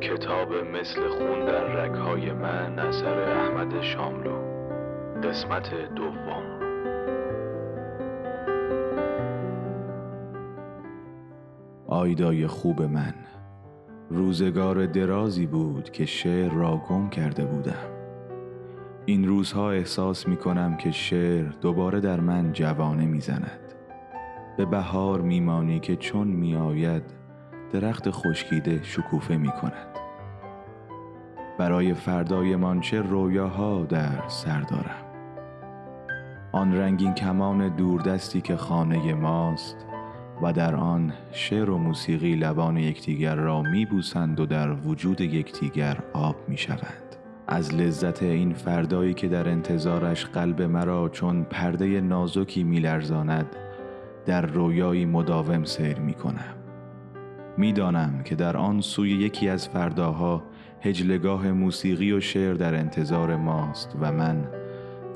کتاب مثل خون در رگهای من اثر احمد شاملو. قسمت دوم. آیدای خوب من. روزگار درازی بود که شعر را گم کرده بودم. این روزها احساس می کنم که شعر دوباره در من جوانه می زند به بهار میمانی که چون میآید درخت خشکیده شکوفه می کند برای فردایمان چه رویاها در سر دارم. آن رنگین کمان دوردستی که خانه ماست و در آن شعر و موسیقی لبان یکدیگر را میبوسند و در وجود یکدیگر آب می‌شوند. از لذت این فردایی که در انتظارش قلب مرا چون پرده نازکی میلرزاند در رویایی مداوم سیر می کنم می‌دانم که در آن سوی یکی از فرداها هجلگاه موسیقی و شعر در انتظار ماست و من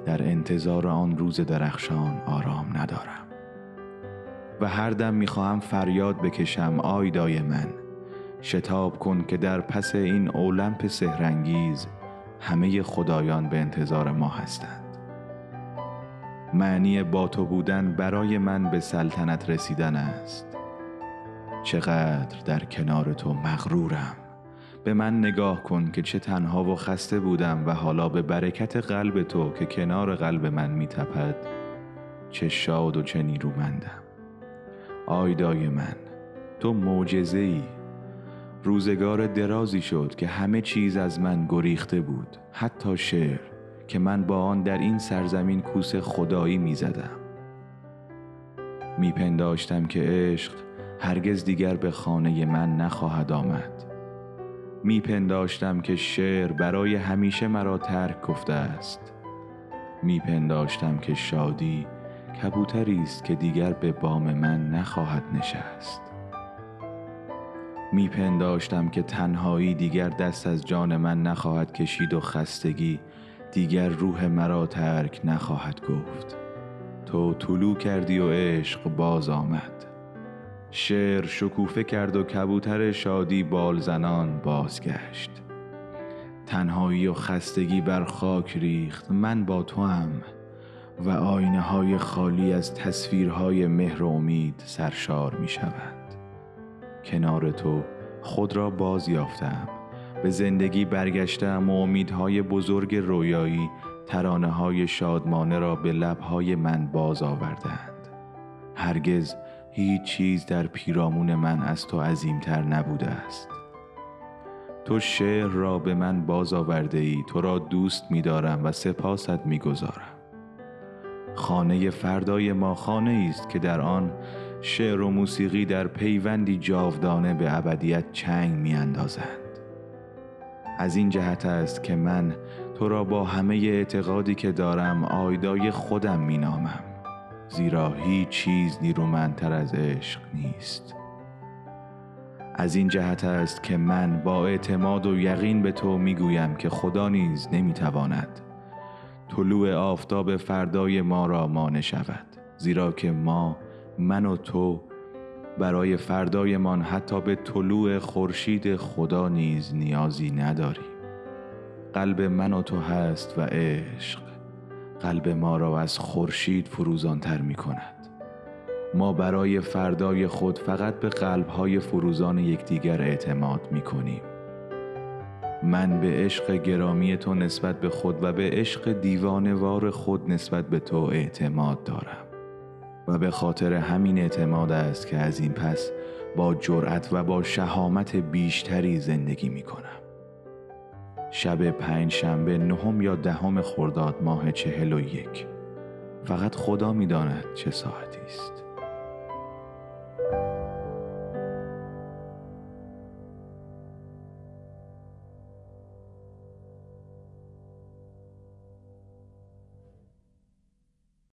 در انتظار آن روز درخشان آرام ندارم. و هر دم می‌خواهم فریاد بکشم آیدای من شتاب کن که در پس این اولمپ سهرنگیز همه خدایان به انتظار ما هستند. معنی با تو بودن برای من به سلطنت رسیدن است. چقدر در کنار تو مغرورم. به من نگاه کن که چه تنها و خسته بودم و حالا به برکت قلب تو که کنار قلب من میتپد چه شاد و چه نیرومندم. آیدای من تو معجزه ای روزگار درازی شد که همه چیز از من گریخته بود حتی شعر که من با آن در این سرزمین کوس خدایی می زدم می پنداشتم که عشق هرگز دیگر به خانه من نخواهد آمد. می پنداشتم که شعر برای همیشه مرا ترک گفته است. می پنداشتم که شادی کبوتری است که دیگر به بام من نخواهد نشست. می پنداشتم که تنهایی دیگر دست از جان من نخواهد کشید و خستگی دیگر روح مرا ترک نخواهد گفت. تو طلو کردی و عشق باز آمد. شعر شکوفه کرد و کبوتر شادی بالزنان بازگشت. تنهایی و خستگی بر خاک ریخت. من با تو هم و آینه های خالی از تصویرهای مهر و امید سرشار می شوند کنار تو خود را باز یافتم. به زندگی برگشتم و امیدهای بزرگ رویایی ترانه های شادمانه را به لبهای من باز آوردند. هرگز هیچ چیز در پیرامون من از تو عظیمتر نبوده است. تو شعر را به من باز آورده ای تو را دوست می دارم و سپاست می گذارم خانه فردای ما خانه است که در آن شعر و موسیقی در پیوندی جاودانه به ابدیت چنگ می اندازند. از این جهت است که من تو را با همه اعتقادی که دارم آیدای خودم می نامم زیرا هیچ چیز نیرومندتر از عشق نیست. از این جهت است که من با اعتماد و یقین به تو می گویم که خدا نیز نمی تواند طلوع آفتاب فردای ما را مانع شود. زیرا که ما من و تو برای فردایمان حتی به طلوع خورشید خدا نیز نیازی نداریم. قلب من و تو هست و عشق. قلب ما را از خورشید فروزانتر می کند ما برای فردای خود فقط به قلبهای فروزان یکدیگر اعتماد می کنیم من به عشق گرامی تو نسبت به خود و به عشق دیوانوار خود نسبت به تو اعتماد دارم. و به خاطر همین اعتماد است که از این پس با جرأت و با شهامت بیشتری زندگی می کنم. شب پنج شنبه نهم یا دهم خرداد ماه چهل و یک فقط خدا می داند چه ساعتی است.